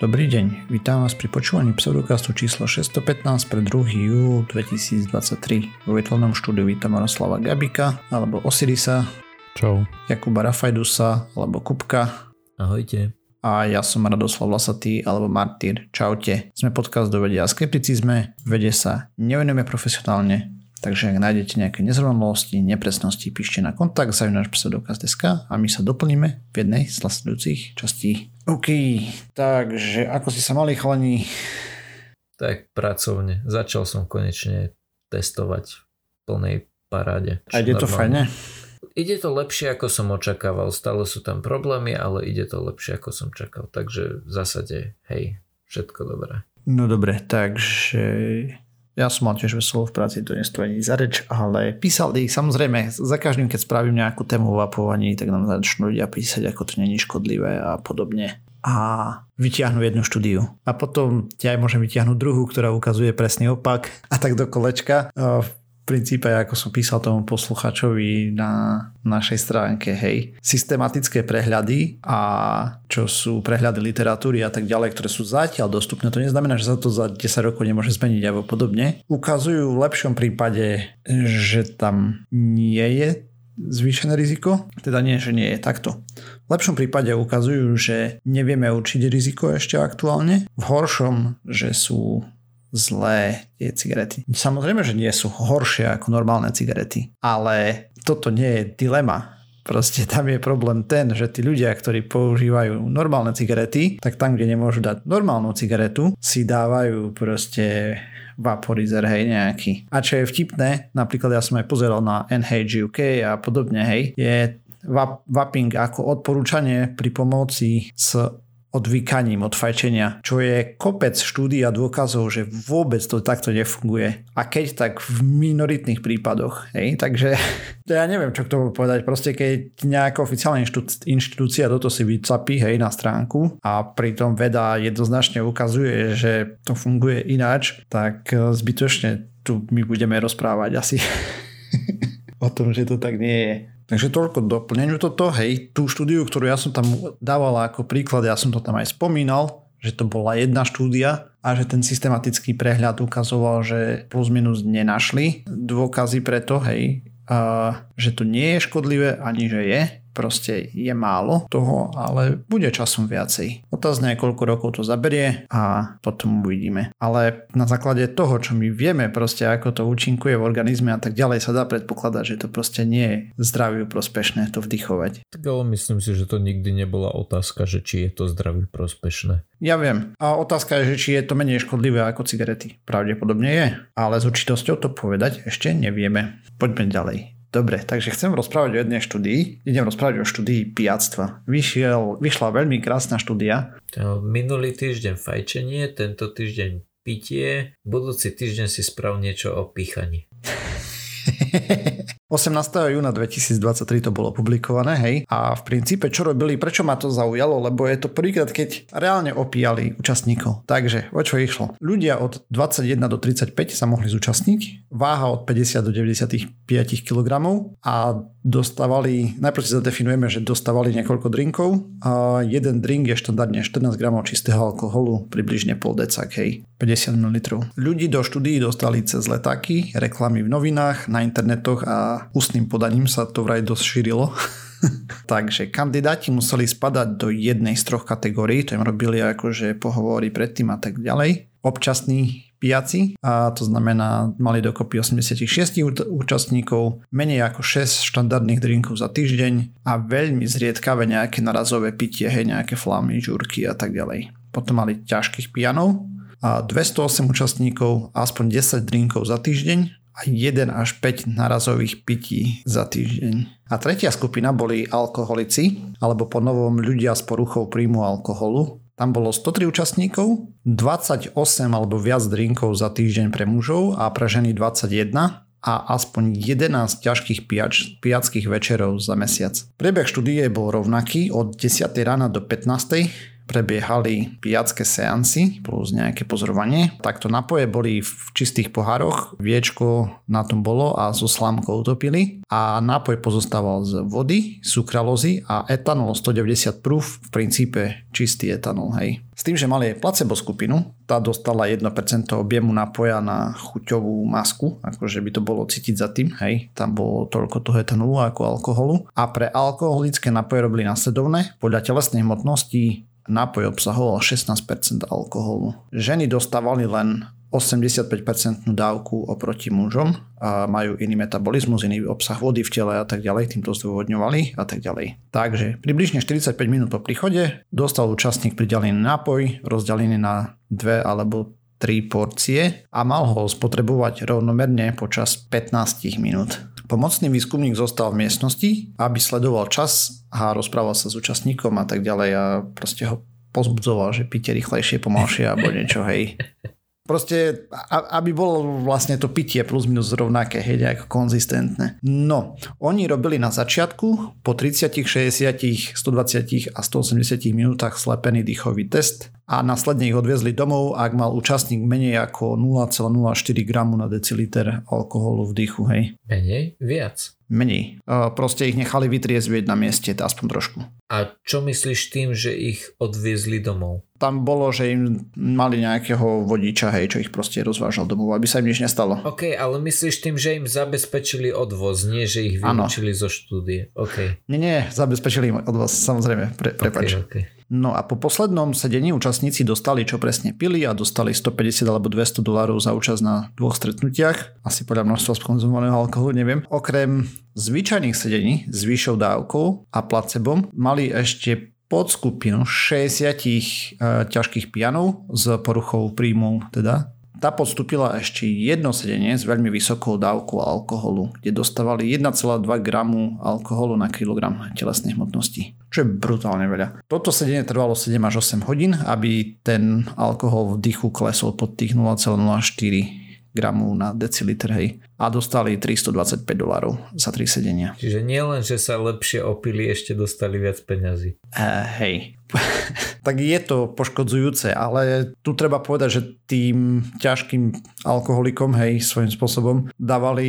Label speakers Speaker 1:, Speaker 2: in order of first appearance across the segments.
Speaker 1: Dobrý deň, vítam vás pri počúvaní pseudokastu číslo 615 pre 2. júl 2023. Vo virtuálnom štúdiu vítam Jaroslava Gabika alebo Osirisa.
Speaker 2: Čau.
Speaker 1: Jakuba Rafajdusa alebo Kupka.
Speaker 3: Ahojte.
Speaker 1: A ja som Radoslav Lasatý alebo Martyr. Čaute. Sme podcast do vedia a skepticizme. Vede sa nevenujeme profesionálne, Takže ak nájdete nejaké nezrovnalosti, nepresnosti, píšte na kontakt zavinač pseudokaz.sk a my sa doplníme v jednej z nasledujúcich častí. OK, takže ako si sa mali chalani?
Speaker 3: Tak pracovne. Začal som konečne testovať v plnej paráde.
Speaker 1: A ide to fajne?
Speaker 3: Ide to lepšie, ako som očakával. Stále sú tam problémy, ale ide to lepšie, ako som čakal. Takže v zásade, hej, všetko dobré.
Speaker 1: No dobre, takže ja som mal tiež veselo v práci, to nestojí za reč, ale písali, samozrejme, za každým, keď spravím nejakú tému v apovaní, tak nám začnú ľudia písať, ako to není škodlivé a podobne. A vyťahnu jednu štúdiu. A potom ti aj môžem vyťahnuť druhú, ktorá ukazuje presný opak a tak do kolečka. V princípe, ako som písal tomu posluchačovi na našej stránke, hej, systematické prehľady a čo sú prehľady literatúry a tak ďalej, ktoré sú zatiaľ dostupné, to neznamená, že sa to za 10 rokov nemôže zmeniť alebo podobne, ukazujú v lepšom prípade, že tam nie je zvýšené riziko, teda nie, že nie je takto. V lepšom prípade ukazujú, že nevieme určiť riziko ešte aktuálne, v horšom, že sú zlé tie cigarety. Samozrejme, že nie sú horšie ako normálne cigarety, ale toto nie je dilema. Proste tam je problém ten, že tí ľudia, ktorí používajú normálne cigarety, tak tam, kde nemôžu dať normálnu cigaretu, si dávajú proste vaporizer, hej, nejaký. A čo je vtipné, napríklad ja som aj pozeral na NHG a podobne, hej, je vaping ako odporúčanie pri pomoci s odvykaním od fajčenia, čo je kopec štúdí a dôkazov, že vôbec to takto nefunguje. A keď tak v minoritných prípadoch. Hej? Takže to ja neviem, čo k tomu povedať. Proste keď nejaká oficiálna inštitúcia toto si vycapí hej, na stránku a pritom veda jednoznačne ukazuje, že to funguje ináč, tak e, zbytočne tu my budeme rozprávať asi o tom, že to tak nie je. Takže toľko doplneniu toto, hej, tú štúdiu, ktorú ja som tam dával ako príklad, ja som to tam aj spomínal, že to bola jedna štúdia a že ten systematický prehľad ukazoval, že plus minus nenašli dôkazy preto, hej, a že to nie je škodlivé, ani že je, proste je málo toho, ale bude časom viacej. Otázne je, koľko rokov to zaberie a potom uvidíme. Ale na základe toho, čo my vieme proste, ako to účinkuje v organizme a tak ďalej, sa dá predpokladať, že to proste nie je zdraviu prospešné to vdychovať.
Speaker 3: Tak ale myslím si, že to nikdy nebola otázka, že či je to zdraviu prospešné.
Speaker 1: Ja viem. A otázka je, že či je to menej škodlivé ako cigarety. Pravdepodobne je. Ale s určitosťou to povedať ešte nevieme. Poďme ďalej. Dobre, takže chcem rozprávať o jednej štúdii. Idem rozprávať o štúdii pijactva. Vyšiel, vyšla veľmi krásna štúdia.
Speaker 3: Minulý týždeň fajčenie, tento týždeň pitie, budúci týždeň si sprav niečo o píchaní.
Speaker 1: 18. júna 2023 to bolo publikované, hej. A v princípe čo robili, prečo ma to zaujalo, lebo je to prvýkrát, keď reálne opíjali účastníkov. Takže, o čo išlo? Ľudia od 21 do 35 sa mohli zúčastniť, váha od 50 do 95 kg a dostávali, najprv si zadefinujeme, že dostávali niekoľko drinkov a jeden drink je štandardne 14 gramov čistého alkoholu, približne pol decak, hej, 50 ml. Ľudí do štúdií dostali cez letáky, reklamy v novinách, na internetoch a ústnym podaním sa to vraj dosť šírilo. Takže kandidáti museli spadať do jednej z troch kategórií, to im robili akože pohovory predtým a tak ďalej. Občasní piaci, a to znamená, mali dokopy 86 účastníkov, menej ako 6 štandardných drinkov za týždeň a veľmi zriedkavé nejaké narazové pitie, hej, nejaké flamy, žúrky a tak ďalej. Potom mali ťažkých pianov a 208 účastníkov, aspoň 10 drinkov za týždeň a 1 až 5 narazových pití za týždeň. A tretia skupina boli alkoholici, alebo po novom ľudia s poruchou príjmu alkoholu. Tam bolo 103 účastníkov, 28 alebo viac drinkov za týždeň pre mužov a pre ženy 21 a aspoň 11 ťažkých pijač, pijackých večerov za mesiac. Priebeh štúdie bol rovnaký od 10. rána do 15 prebiehali pijacké seansy plus nejaké pozorovanie. Takto napoje boli v čistých pohároch, viečko na tom bolo a so slámkou utopili a nápoj pozostával z vody, sukralózy a etanol 190 proof, v princípe čistý etanol, hej. S tým, že mali aj placebo skupinu, tá dostala 1% objemu napoja na chuťovú masku, akože by to bolo cítiť za tým, hej, tam bolo toľko toho etanolu ako alkoholu. A pre alkoholické napoje robili nasledovné, podľa telesnej hmotnosti nápoj obsahoval 16% alkoholu. Ženy dostávali len 85% dávku oproti mužom a majú iný metabolizmus, iný obsah vody v tele a tak ďalej, týmto zdôvodňovali a tak ďalej. Takže približne 45 minút po príchode dostal účastník pridelený nápoj, rozdelený na dve alebo tri porcie a mal ho spotrebovať rovnomerne počas 15 minút. Pomocný výskumník zostal v miestnosti, aby sledoval čas a rozprával sa s účastníkom a tak ďalej a proste ho pozbudzoval, že píte rýchlejšie, pomalšie alebo niečo, hej. Proste, aby bolo vlastne to pitie plus minus rovnaké, hej, ako konzistentné. No, oni robili na začiatku po 30, 60, 120 a 180 minútach slepený dýchový test a následne ich odviezli domov, ak mal účastník menej ako 0,04 gramu na deciliter alkoholu v dýchu, hej.
Speaker 3: Menej? Viac?
Speaker 1: Menej. Proste ich nechali vytriezvieť na mieste, aspoň trošku.
Speaker 3: A čo myslíš tým, že ich odviezli domov?
Speaker 1: Tam bolo, že im mali nejakého vodiča, hej, čo ich proste rozvážal domov, aby sa im nič nestalo.
Speaker 3: OK, ale myslíš tým, že im zabezpečili odvoz, nie že ich vylúčili zo štúdie. OK.
Speaker 1: Nie, nie, zabezpečili im odvoz, samozrejme, pre, prepač. Okay, okay. No a po poslednom sedení účastníci dostali, čo presne pili a dostali 150 alebo 200 dolárov za účasť na dvoch stretnutiach. Asi podľa množstva skonzumovaného alkoholu, neviem. Okrem zvyčajných sedení s vyššou dávkou a placebom mali ešte podskupinu 60 e, ťažkých pianov s poruchou príjmov, teda tá podstúpila ešte jedno sedenie s veľmi vysokou dávkou alkoholu, kde dostávali 1,2 gramu alkoholu na kilogram telesnej hmotnosti, čo je brutálne veľa. Toto sedenie trvalo 7 až 8 hodín, aby ten alkohol v dýchu klesol pod tých 0,04 gramu na deciliter, hej. A dostali 325 dolárov za tri sedenia.
Speaker 3: Čiže nie len, že sa lepšie opili, ešte dostali viac peňazí.
Speaker 1: Uh, hej. tak je to poškodzujúce, ale tu treba povedať, že tým ťažkým alkoholikom, hej, svojím spôsobom dávali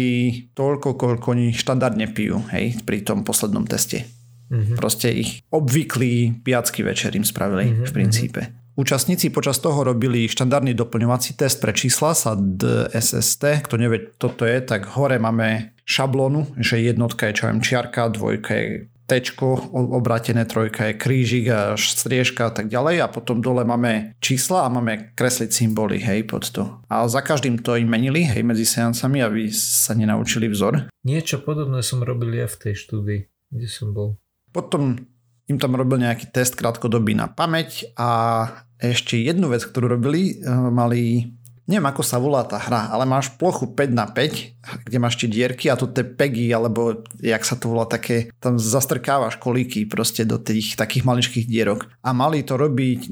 Speaker 1: toľko, koľko oni štandardne pijú, hej, pri tom poslednom teste. Mm-hmm. Proste ich obvyklý piacký večer im spravili mm-hmm, v princípe. Mm-hmm. Účastníci počas toho robili štandardný doplňovací test pre čísla sa DSST. Kto nevie, toto je, tak hore máme šablónu, že jednotka je čo viem, čiarka, dvojka je tečko obrátené, trojka je krížik a striežka a tak ďalej a potom dole máme čísla a máme kresliť symboly, hej, pod to. A za každým to im menili, hej, medzi seancami, aby sa nenaučili vzor.
Speaker 3: Niečo podobné som robil ja v tej štúdii, kde som bol.
Speaker 1: Potom im tam robil nejaký test krátkodobý na pamäť a ešte jednu vec, ktorú robili, eh, mali neviem ako sa volá tá hra, ale máš plochu 5 na 5, kde máš tie dierky a tu tie pegy, alebo jak sa to volá také, tam zastrkávaš kolíky proste do tých takých maličkých dierok. A mali to robiť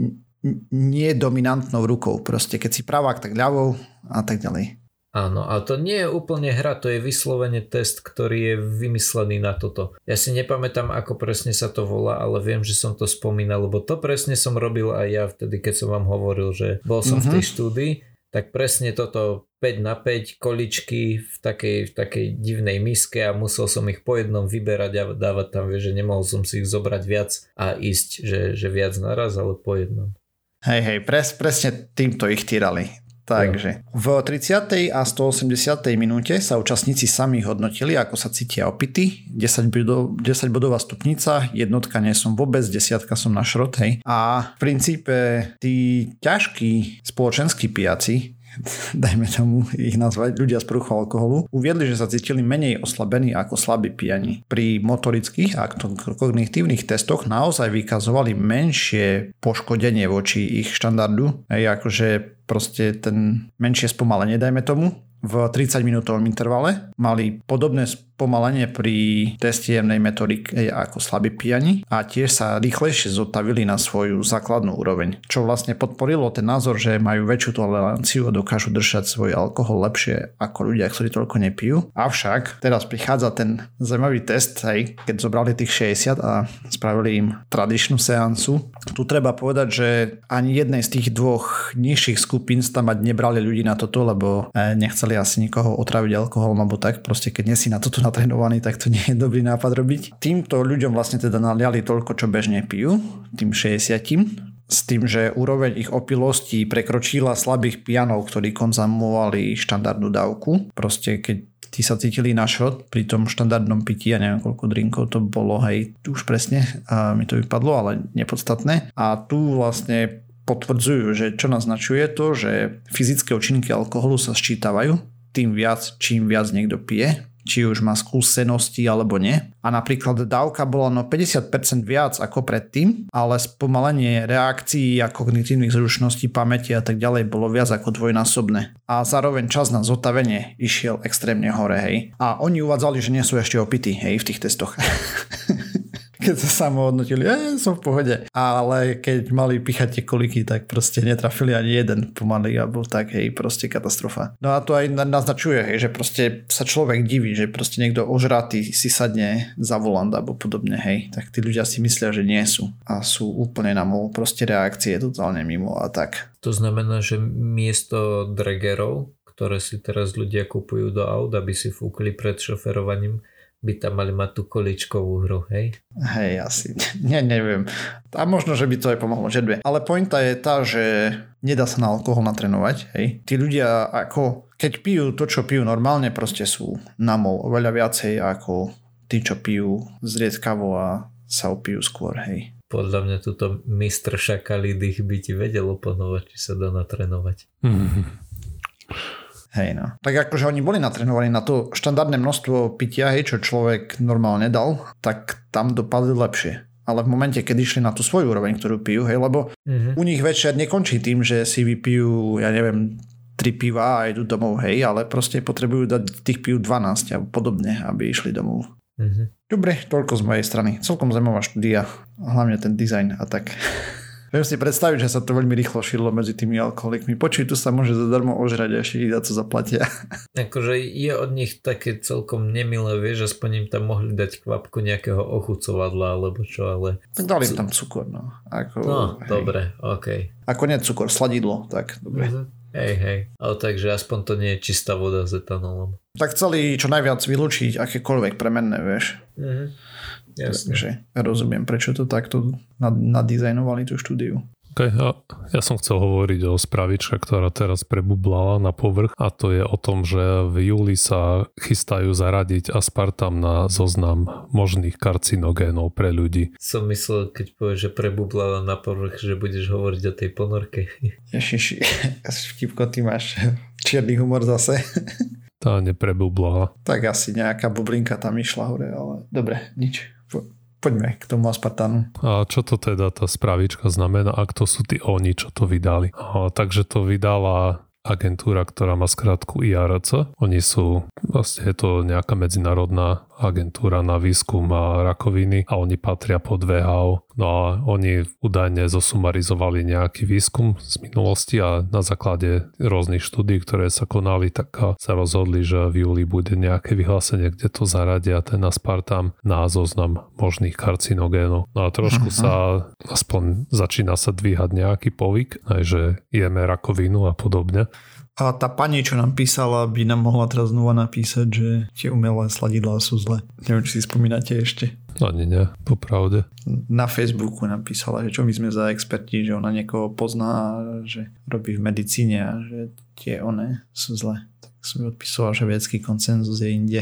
Speaker 1: nie dominantnou rukou, proste keď si pravák, tak ľavou a tak ďalej.
Speaker 3: Áno, ale to nie je úplne hra, to je vyslovene test, ktorý je vymyslený na toto. Ja si nepamätám, ako presne sa to volá, ale viem, že som to spomínal, lebo to presne som robil aj ja vtedy, keď som vám hovoril, že bol som mm-hmm. v tej mhm. štúdii, tak presne toto 5 na 5 količky v takej, v takej divnej miske a musel som ich po jednom vyberať a dávať tam, vieš, že nemohol som si ich zobrať viac a ísť, že, že viac naraz, ale po jednom.
Speaker 1: Hej, hej, pres, presne týmto ich týrali. Takže v 30. a 180. minúte sa účastníci sami hodnotili, ako sa cítia opity. 10, bodov, 10 bodová stupnica, jednotka nie som vôbec, desiatka som na šrot. A v princípe tí ťažkí spoločenskí pijaci, dajme tomu ich nazvať, ľudia z poruchou alkoholu, uviedli, že sa cítili menej oslabení ako slabí pijani. Pri motorických a kognitívnych testoch naozaj vykazovali menšie poškodenie voči ich štandardu, aj akože proste ten menšie spomalenie, dajme tomu, v 30 minútovom intervale. Mali podobné spomalenie pri teste jemnej metodike ako slabí pijani a tiež sa rýchlejšie zotavili na svoju základnú úroveň, čo vlastne podporilo ten názor, že majú väčšiu toleranciu a dokážu držať svoj alkohol lepšie ako ľudia, ktorí toľko nepijú. Avšak teraz prichádza ten zaujímavý test, hej, keď zobrali tých 60 a spravili im tradičnú seancu. Tu treba povedať, že ani jednej z tých dvoch nižších skupín tam mať nebrali ľudí na toto, lebo e, nechceli asi nikoho otraviť alkoholom alebo tak. Proste keď nie si na toto natrénovaný, tak to nie je dobrý nápad robiť. Týmto ľuďom vlastne teda naliali toľko, čo bežne pijú, tým 60 s tým, že úroveň ich opilosti prekročila slabých pianov, ktorí konzumovali štandardnú dávku. Proste keď tí sa cítili na šrot pri tom štandardnom pití, ja neviem koľko drinkov to bolo, hej, už presne, a mi to vypadlo, ale nepodstatné. A tu vlastne potvrdzujú, že čo naznačuje to, že fyzické účinky alkoholu sa sčítavajú, tým viac, čím viac niekto pije, či už má skúsenosti alebo nie. A napríklad dávka bola no 50% viac ako predtým, ale spomalenie reakcií a kognitívnych zručností, pamäti a tak ďalej bolo viac ako dvojnásobné. A zároveň čas na zotavenie išiel extrémne hore, hej. A oni uvádzali, že nie sú ešte opití, hej, v tých testoch. keď sa samohodnotili, e, som v pohode. Ale keď mali pichať tie koliky, tak proste netrafili ani jeden pomaly, alebo tak, hej, proste katastrofa. No a to aj naznačuje, hej, že proste sa človek diví, že proste niekto ožratý si sadne za volant alebo podobne, hej, tak tí ľudia si myslia, že nie sú a sú úplne na mol, proste reakcie totálne mimo a tak.
Speaker 3: To znamená, že miesto dregerov, ktoré si teraz ľudia kupujú do aut, aby si fúkli pred šoferovaním, by tam mali mať tú količkovú hru, hej?
Speaker 1: Hej, asi. Ne, neviem. A možno, že by to aj pomohlo, že dve. Ale pointa je tá, že nedá sa na alkohol natrenovať, hej. Tí ľudia ako, keď pijú to, čo pijú normálne, proste sú na mol oveľa viacej ako tí, čo pijú zriedkavo a sa opijú skôr, hej.
Speaker 3: Podľa mňa túto mistr šakalidých by ti vedel oponovať, či sa dá natrenovať.
Speaker 1: Hej no. Tak akože oni boli natrenovaní na to štandardné množstvo pitia, hej, čo človek normálne dal, tak tam dopadli lepšie. Ale v momente, keď išli na tú svoju úroveň, ktorú pijú, hej, lebo mm-hmm. u nich večer nekončí tým, že si vypijú, ja neviem, tri piva a idú domov, hej, ale proste potrebujú dať tých piv 12 a podobne, aby išli domov. Mm-hmm. Dobre, toľko z mojej strany. Celkom zaujímavá štúdia, hlavne ten dizajn a tak. Viem si predstaviť, že sa to veľmi rýchlo šírilo medzi tými alkoholikmi. Počuj, tu sa môže zadarmo ožrať a ešte za to zaplatia.
Speaker 3: Akože je od nich také celkom nemilé, vieš, aspoň im tam mohli dať kvapku nejakého ochucovadla alebo čo, ale...
Speaker 1: Tak dali im tam cukor, no. Ako,
Speaker 3: no, hej. dobre, OK.
Speaker 1: Ako nie cukor, sladidlo, tak dobre. Mm-hmm.
Speaker 3: Hej, hej. Ale takže aspoň to nie je čistá voda s etanolom.
Speaker 1: Tak chceli čo najviac vylúčiť akékoľvek premenné, vieš.
Speaker 3: Mm-hmm. Jasne.
Speaker 1: Takže rozumiem, prečo to takto nadizajnovali tú štúdiu.
Speaker 2: Okay, ja, ja som chcel hovoriť o spravičke, ktorá teraz prebublala na povrch a to je o tom, že v júli sa chystajú zaradiť aspartam na zoznam možných karcinogénov pre ľudí.
Speaker 3: Som myslel, keď povieš, že prebublala na povrch, že budeš hovoriť o tej ponorke.
Speaker 1: Ježiši, vtipko, ty máš čierny humor zase.
Speaker 2: Tá neprebublala.
Speaker 1: Tak asi nejaká bublinka tam išla hore, ale dobre, nič poďme k tomu aspartánu.
Speaker 2: A čo to teda tá spravička znamená, ak to sú tí oni, čo to vydali? A, takže to vydala agentúra, ktorá má skratku IRC. Oni sú, vlastne je to nejaká medzinárodná agentúra na výskum rakoviny a oni patria pod VHO. No a oni údajne zosumarizovali nejaký výskum z minulosti a na základe rôznych štúdí, ktoré sa konali, tak sa rozhodli, že v júli bude nejaké vyhlásenie, kde to zaradia ten aspartam na zoznam možných karcinogénov. No a trošku uh-huh. sa aspoň začína sa dvíhať nejaký povyk, aj že jeme rakovinu a podobne.
Speaker 1: A tá pani, čo nám písala, by nám mohla teraz znova napísať, že tie umelé sladidlá sú zle. Neviem, či si spomínate ešte.
Speaker 2: Ani nie, popravde.
Speaker 1: Na Facebooku napísala, že čo my sme za experti, že ona niekoho pozná, že robí v medicíne a že tie one sú zle. Tak som odpisoval, že vedecký koncenzus je inde.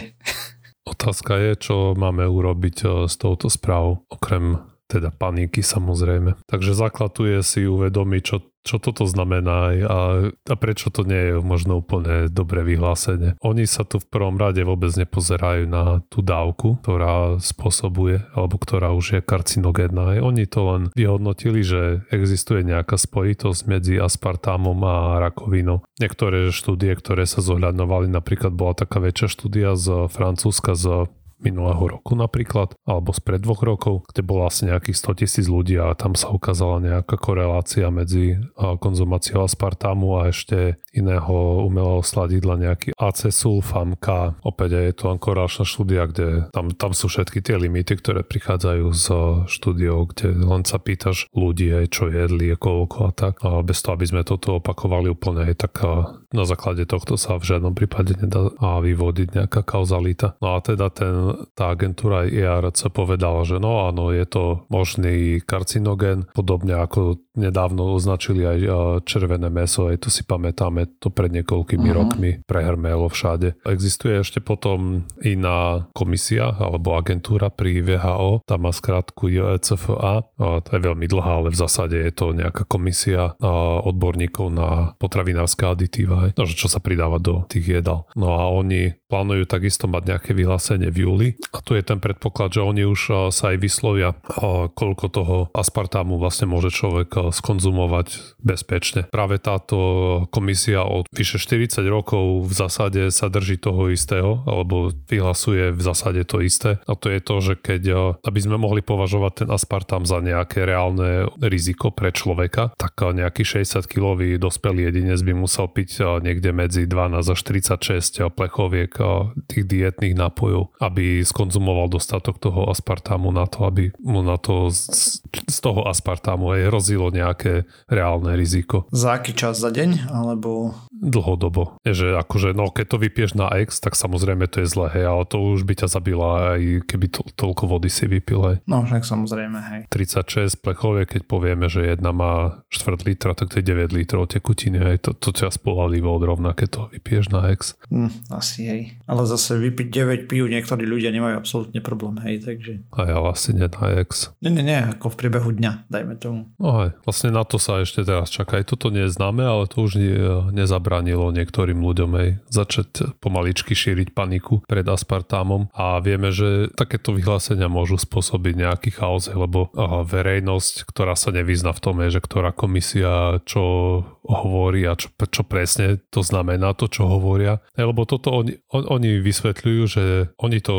Speaker 2: Otázka je, čo máme urobiť eh, s touto správou, okrem teda paniky samozrejme. Takže základ tu je si uvedomiť, čo čo toto znamená a, a prečo to nie je možno úplne dobré vyhlásenie. Oni sa tu v prvom rade vôbec nepozerajú na tú dávku, ktorá spôsobuje alebo ktorá už je karcinogénna. Oni to len vyhodnotili, že existuje nejaká spojitosť medzi aspartámom a rakovinou. Niektoré štúdie, ktoré sa zohľadňovali, napríklad bola taká väčšia štúdia z Francúzska z minulého roku napríklad, alebo spred dvoch rokov, kde bolo asi nejakých 100 tisíc ľudí a tam sa ukázala nejaká korelácia medzi konzumáciou aspartámu a ešte iného umelého sladidla, nejaký acesulfam K. Opäť je to korelačná štúdia, kde tam, tam sú všetky tie limity, ktoré prichádzajú z štúdiou, kde len sa pýtaš ľudí, aj čo jedli, koľko a tak. A bez toho, aby sme toto opakovali úplne, tak na základe tohto sa v žiadnom prípade nedá vyvodiť nejaká kauzalita. No a teda ten tá agentúra IARC povedala, že no áno, je to možný karcinogen, podobne ako nedávno označili aj červené meso, aj to si pamätáme, to pred niekoľkými uh-huh. rokmi prehrmelo všade. Existuje ešte potom iná komisia alebo agentúra pri VHO, tá má skrátku JCFA, to je veľmi dlhá, ale v zásade je to nejaká komisia odborníkov na potravinárske aditíva, no, čo sa pridáva do tých jedál. No a oni plánujú takisto mať nejaké vyhlásenie v júli a tu je ten predpoklad, že oni už sa aj vyslovia, koľko toho aspartámu vlastne môže človek skonzumovať bezpečne. Práve táto komisia od vyše 40 rokov v zásade sa drží toho istého, alebo vyhlasuje v zásade to isté. A to je to, že keď, eh, aby sme mohli považovať ten aspartam za nejaké reálne riziko pre človeka, tak eh, nejaký 60-kilový dospelý jedinec by musel piť eh, niekde medzi 12 až 36 plechoviek tých dietných nápojov, aby skonzumoval dostatok toho aspartámu na to, aby mu na to z, z toho aspartámu aj hrozilo nejaké reálne riziko.
Speaker 1: Za aký čas za deň? Alebo...
Speaker 2: Dlhodobo. Že akože, no keď to vypieš na X, tak samozrejme to je zlé, hej, ale to už by ťa zabila aj keby to, toľko vody si vypil, hej.
Speaker 1: No však samozrejme, hej.
Speaker 2: 36 plechovie, keď povieme, že jedna má 4 litra, tak to je 9 litrov tekutiny, hej, to, to ťa spolahlivo odrovná, keď to vypiješ na X.
Speaker 1: Hm, asi hej. Ale zase vypiť 9 pív niektorí ľudia nemajú absolútne problém, hej, takže...
Speaker 2: A ja vlastne nie na X.
Speaker 1: Nie, nie, nie, ako v priebehu dňa, dajme tomu.
Speaker 2: No hej, Vlastne na to sa ešte teraz čaká. Aj toto nie je známe, ale to už nezabranilo niektorým ľuďom aj začať pomaličky šíriť paniku pred aspartámom a vieme, že takéto vyhlásenia môžu spôsobiť nejaký chaos, lebo verejnosť, ktorá sa nevyzna v tom, je, že ktorá komisia čo hovorí a čo, čo presne to znamená, to, čo hovoria. Lebo toto oni, on, oni vysvetľujú, že oni to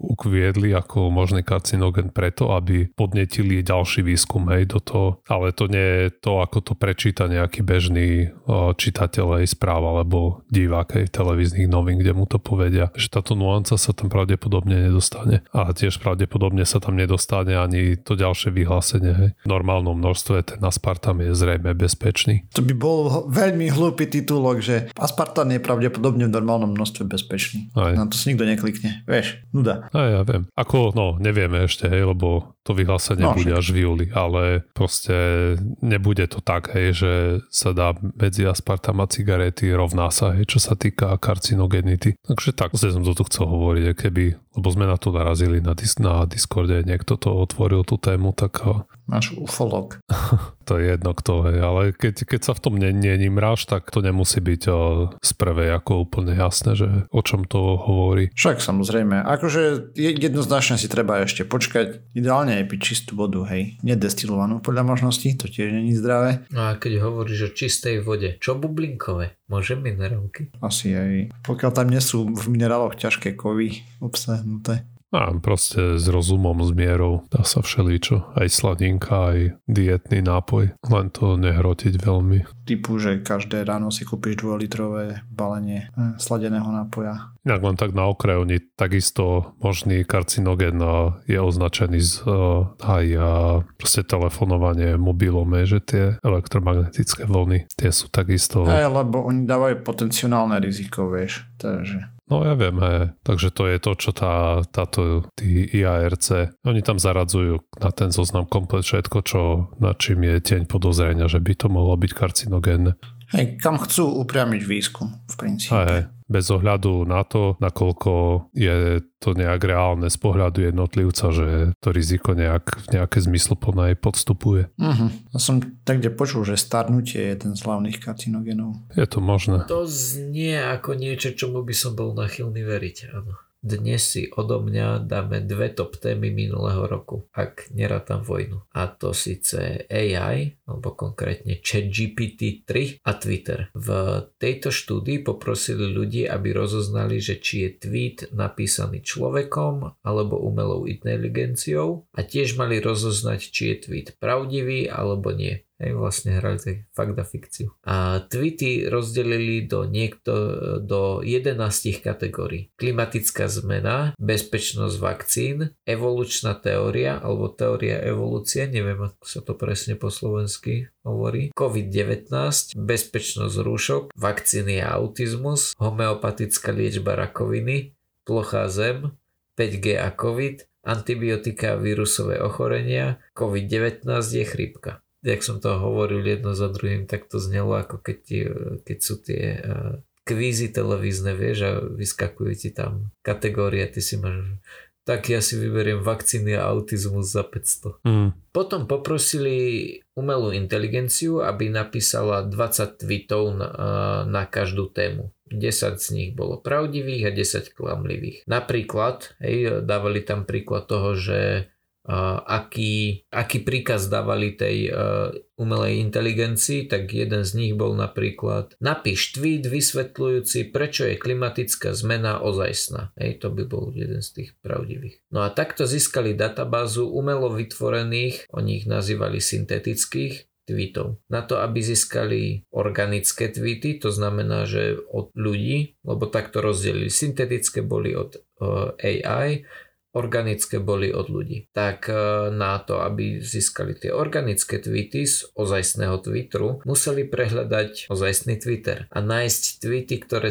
Speaker 2: ukviedli ako možný karcinogen preto, aby podnetili ďalší výskum hej, do toho, ale to nie je to, ako to prečíta nejaký bežný čitateľ aj správ alebo divák aj televíznych novín, kde mu to povedia, že táto nuanca sa tam pravdepodobne nedostane. A tiež pravdepodobne sa tam nedostane ani to ďalšie vyhlásenie. Hej. V normálnom množstve ten aspartam je zrejme bezpečný.
Speaker 1: To by bol veľmi hlúpy titulok, že aspartam je pravdepodobne v normálnom množstve bezpečný. Aj. Na to si nikto neklikne. Vieš, nuda.
Speaker 2: Aj, ja viem. Ako, no, nevieme ešte, hej, lebo to vyhlásenie no, bude až v júli, ale proste nebude to tak, hej, že sa dá medzi aspartam a cigarety rovná sa, hej, čo sa týka karcinogenity. Takže tak, som to tu chcel hovoriť, keby, lebo sme na to narazili na, dis- na Discorde, niekto to otvoril tú tému, tak
Speaker 1: náš ufolog.
Speaker 2: to je jedno kto, hej, ale keď, keď sa v tom nenimráš, tak to nemusí byť o, z prvej ako úplne jasné, že o čom to hovorí.
Speaker 1: Však samozrejme, akože jednoznačne si treba ešte počkať, ideálne je piť čistú vodu, hej, nedestilovanú podľa možností, to tiež není zdravé.
Speaker 3: No a keď hovoríš o čistej vode, čo bublinkové? Môže minerálky?
Speaker 1: Asi aj. Pokiaľ tam nie sú v mineráloch ťažké kovy obsahnuté.
Speaker 2: A proste s rozumom, s mierou dá sa všeličo. Aj sladinka, aj dietný nápoj. Len to nehrotiť veľmi.
Speaker 1: Typu, že každé ráno si kúpiš 2-litrové balenie eh, sladeného nápoja.
Speaker 2: Inak len tak na okraj, oni takisto možný karcinogen eh, je označený z uh, aj proste telefonovanie mobilom, že tie elektromagnetické vlny, tie sú takisto...
Speaker 1: Aj, lebo oni dávajú potenciálne riziko, vieš. Takže
Speaker 2: No ja viem, he. takže to je to, čo tá, táto tí IARC, oni tam zaradzujú na ten zoznam komplet všetko, čo na čím je tieň podozrenia, že by to mohlo byť karcinogénne.
Speaker 1: Hej, kam chcú upriamiť výskum v princípe.
Speaker 2: Hej, bez ohľadu na to, nakoľko je to nejak reálne z pohľadu jednotlivca, že to riziko nejak, nejaké zmysluplné podstupuje.
Speaker 1: Uh-huh. Ja som tak, kde počul, že starnutie je jeden z hlavných karcinogenov.
Speaker 2: Je to možné.
Speaker 3: To znie ako niečo, čomu by som bol nachylný veriť, áno. Dnes si odo mňa dáme dve top témy minulého roku, ak nerátam vojnu. A to síce AI, alebo konkrétne ChatGPT 3 a Twitter. V tejto štúdii poprosili ľudí, aby rozoznali, že či je tweet napísaný človekom alebo umelou inteligenciou a tiež mali rozoznať, či je tweet pravdivý alebo nie. Hej, vlastne hrali tak fakt a fikciu. A tweety rozdelili do, niekto, do 11 kategórií. Klimatická zmena, bezpečnosť vakcín, evolučná teória alebo teória evolúcie, neviem ako sa to presne po slovensky hovorí, COVID-19, bezpečnosť rúšok, vakcíny a autizmus, homeopatická liečba rakoviny, plochá zem, 5G a COVID, antibiotika a vírusové ochorenia, COVID-19 je chrípka jak som to hovoril jedno za druhým, tak to znelo ako keď, ti, keď sú tie uh, kvízy televízne, vieš, a vyskakujú ti tam kategórie, ty si máš tak ja si vyberiem vakcíny a autizmus za 500. Mm. Potom poprosili umelú inteligenciu, aby napísala 20 tweetov na, na každú tému. 10 z nich bolo pravdivých a 10 klamlivých. Napríklad, hej, dávali tam príklad toho, že aký, aký príkaz dávali tej uh, umelej inteligencii, tak jeden z nich bol napríklad napíš tweet vysvetľujúci, prečo je klimatická zmena ozajstná. Hej, to by bol jeden z tých pravdivých. No a takto získali databázu umelo vytvorených, oni ich nazývali syntetických, tweetov. Na to, aby získali organické tweety, to znamená, že od ľudí, lebo takto rozdelili. Syntetické boli od uh, AI, organické boli od ľudí. Tak e, na to, aby získali tie organické tweety z ozajstného Twitteru, museli prehľadať ozajstný Twitter a nájsť tweety, ktoré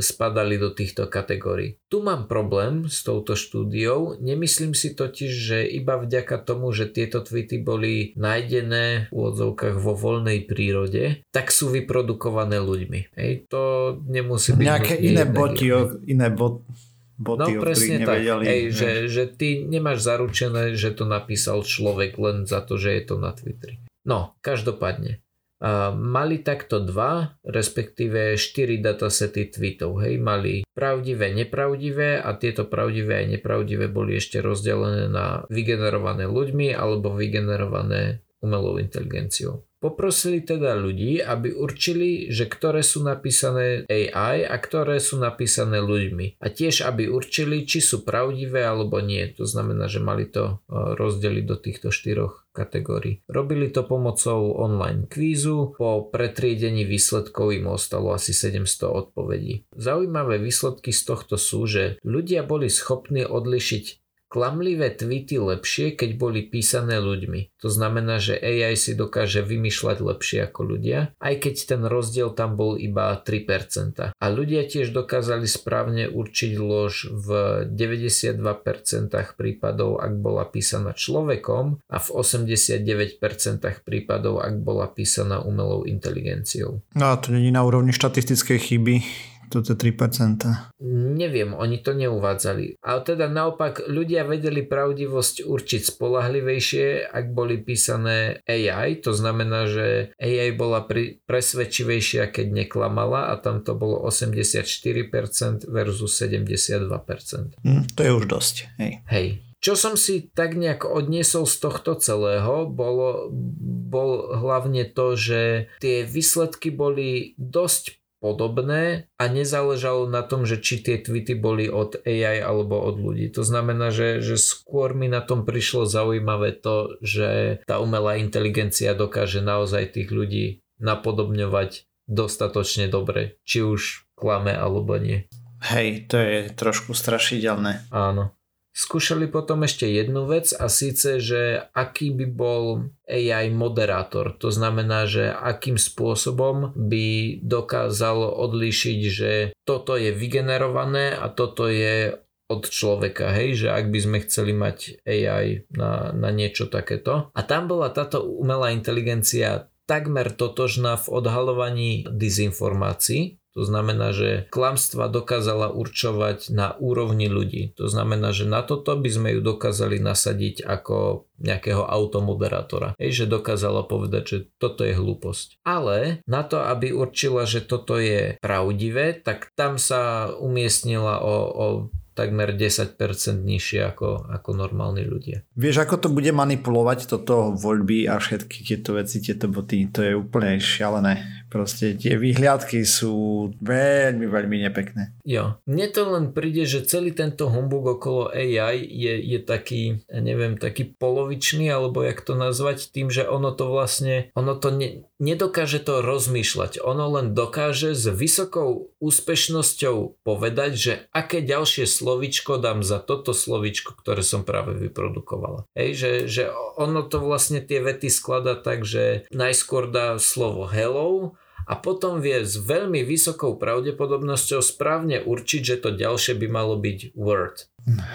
Speaker 3: spadali do týchto kategórií. Tu mám problém s touto štúdiou. Nemyslím si totiž, že iba vďaka tomu, že tieto tweety boli nájdené v úvodzovkách vo voľnej prírode, tak sú vyprodukované ľuďmi. Hej, to nemusí byť...
Speaker 1: Nejaké iné boty, iné boty boty,
Speaker 3: no presne tak, Hej, že, že ty nemáš zaručené, že to napísal človek len za to, že je to na Twitteri. No, každopádne. A mali takto dva, respektíve štyri datasety tweetov. Hej, mali pravdivé, nepravdivé a tieto pravdivé a nepravdivé boli ešte rozdelené na vygenerované ľuďmi alebo vygenerované umelou inteligenciou. Poprosili teda ľudí, aby určili, že ktoré sú napísané AI a ktoré sú napísané ľuďmi. A tiež, aby určili, či sú pravdivé alebo nie. To znamená, že mali to e, rozdeliť do týchto štyroch kategórií. Robili to pomocou online kvízu, po pretriedení výsledkov im ostalo asi 700 odpovedí. Zaujímavé výsledky z tohto sú, že ľudia boli schopní odlišiť Klamlivé tweety lepšie, keď boli písané ľuďmi. To znamená, že AI si dokáže vymýšľať lepšie ako ľudia, aj keď ten rozdiel tam bol iba 3%. A ľudia tiež dokázali správne určiť lož v 92% prípadov, ak bola písaná človekom a v 89% prípadov, ak bola písaná umelou inteligenciou.
Speaker 1: No a to není na úrovni štatistickej chyby toto 3%.
Speaker 3: Neviem, oni to neuvádzali. Ale teda naopak ľudia vedeli pravdivosť určiť spolahlivejšie, ak boli písané AI. To znamená, že AI bola pri, presvedčivejšia, keď neklamala a tam to bolo 84% versus 72%.
Speaker 1: Hm, to je už dosť. Hej.
Speaker 3: Hej. Čo som si tak nejak odniesol z tohto celého, bolo, bol hlavne to, že tie výsledky boli dosť podobné a nezáležalo na tom, že či tie tweety boli od AI alebo od ľudí. To znamená, že, že skôr mi na tom prišlo zaujímavé to, že tá umelá inteligencia dokáže naozaj tých ľudí napodobňovať dostatočne dobre, či už klame alebo nie.
Speaker 1: Hej, to je trošku strašidelné.
Speaker 3: Áno. Skúšali potom ešte jednu vec a síce, že aký by bol AI moderátor. To znamená, že akým spôsobom by dokázal odlíšiť, že toto je vygenerované a toto je od človeka, hej, že ak by sme chceli mať AI na, na niečo takéto. A tam bola táto umelá inteligencia takmer totožná v odhalovaní dezinformácií, To znamená, že klamstva dokázala určovať na úrovni ľudí. To znamená, že na toto by sme ju dokázali nasadiť ako nejakého automoderátora. Hej, že dokázala povedať, že toto je hlúposť. Ale na to, aby určila, že toto je pravdivé, tak tam sa umiestnila o, o takmer 10% nižšie ako, ako normálni ľudia.
Speaker 1: Vieš, ako to bude manipulovať toto voľby a všetky tieto veci, tieto boty, to je úplne šialené. Proste tie výhľadky sú veľmi, veľmi nepekné.
Speaker 3: Jo. Mne to len príde, že celý tento humbug okolo AI je, je taký, ja neviem, taký polovičný, alebo jak to nazvať, tým, že ono to vlastne, ono to ne, nedokáže to rozmýšľať. Ono len dokáže s vysokou úspešnosťou povedať, že aké ďalšie slovičko dám za toto slovičko, ktoré som práve vyprodukovala. Hej, že, že ono to vlastne tie vety skladá tak, že najskôr dá slovo hello, a potom vie s veľmi vysokou pravdepodobnosťou správne určiť, že to ďalšie by malo byť word.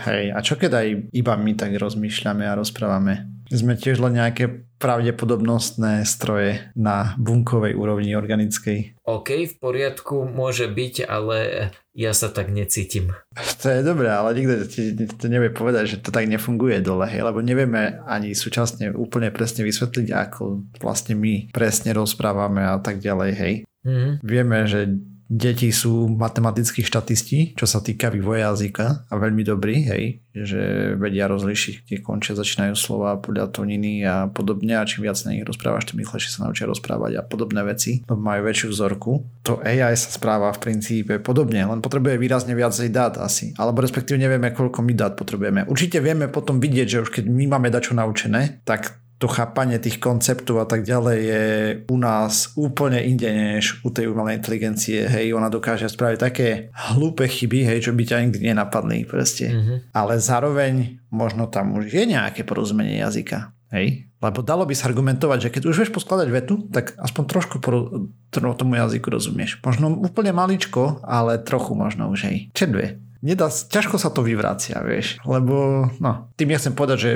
Speaker 1: Hej, a čo keď aj iba my tak rozmýšľame a rozprávame? Sme tiež len nejaké pravdepodobnostné stroje na bunkovej úrovni organickej.
Speaker 3: OK, v poriadku, môže byť, ale ja sa tak necítim.
Speaker 1: To je dobré, ale nikto ti to nevie povedať, že to tak nefunguje dole, hej, lebo nevieme ani súčasne úplne presne vysvetliť, ako vlastne my presne rozprávame a tak ďalej, hej. Mm-hmm. Vieme, že deti sú matematickí štatisti, čo sa týka vývoja jazyka a veľmi dobrí, hej, že vedia rozlišiť, kde končia, začínajú slova podľa toniny a podobne a čím viac na nich rozprávaš, tým rýchlejšie sa naučia rozprávať a podobné veci, lebo majú väčšiu vzorku. To AI sa správa v princípe podobne, len potrebuje výrazne viac dát asi, alebo respektíve nevieme, koľko my dát potrebujeme. Určite vieme potom vidieť, že už keď my máme dačo naučené, tak to chápanie tých konceptov a tak ďalej je u nás úplne inde než u tej umelej inteligencie. Hej, ona dokáže spraviť také hlúpe chyby, hej, čo by ťa nikdy nenapadli proste. Mm-hmm. Ale zároveň možno tam už je nejaké porozumenie jazyka. Hej? Lebo dalo by sa argumentovať, že keď už vieš poskladať vetu, tak aspoň trošku pro, tomu jazyku rozumieš. Možno úplne maličko, ale trochu možno už hej. Čiže dve nedá, ťažko sa to vyvracia, vieš, lebo no, tým ja chcem povedať, že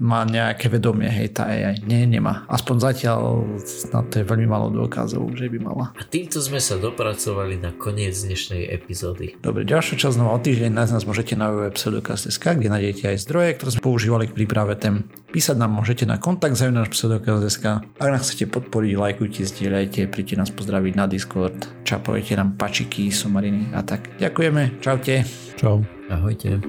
Speaker 1: má nejaké vedomie, hej, tá AI. Nie, nemá. Aspoň zatiaľ na to je veľmi malo dôkazov, že by mala.
Speaker 3: A týmto sme sa dopracovali na koniec dnešnej epizódy.
Speaker 1: Dobre, ďalšia časť znova o týždeň nás, nás môžete na www.pseudokast.sk, kde nájdete aj zdroje, ktoré sme používali k príprave tém. Písať nám môžete na kontakt náš pseudokast.sk. Ak nás chcete podporiť, lajkujte, zdieľajte, príďte nás pozdraviť na Discord, čapujete nám pačiky, somariny a tak. Ďakujeme, čaute.
Speaker 2: Čau.
Speaker 3: Ahojte.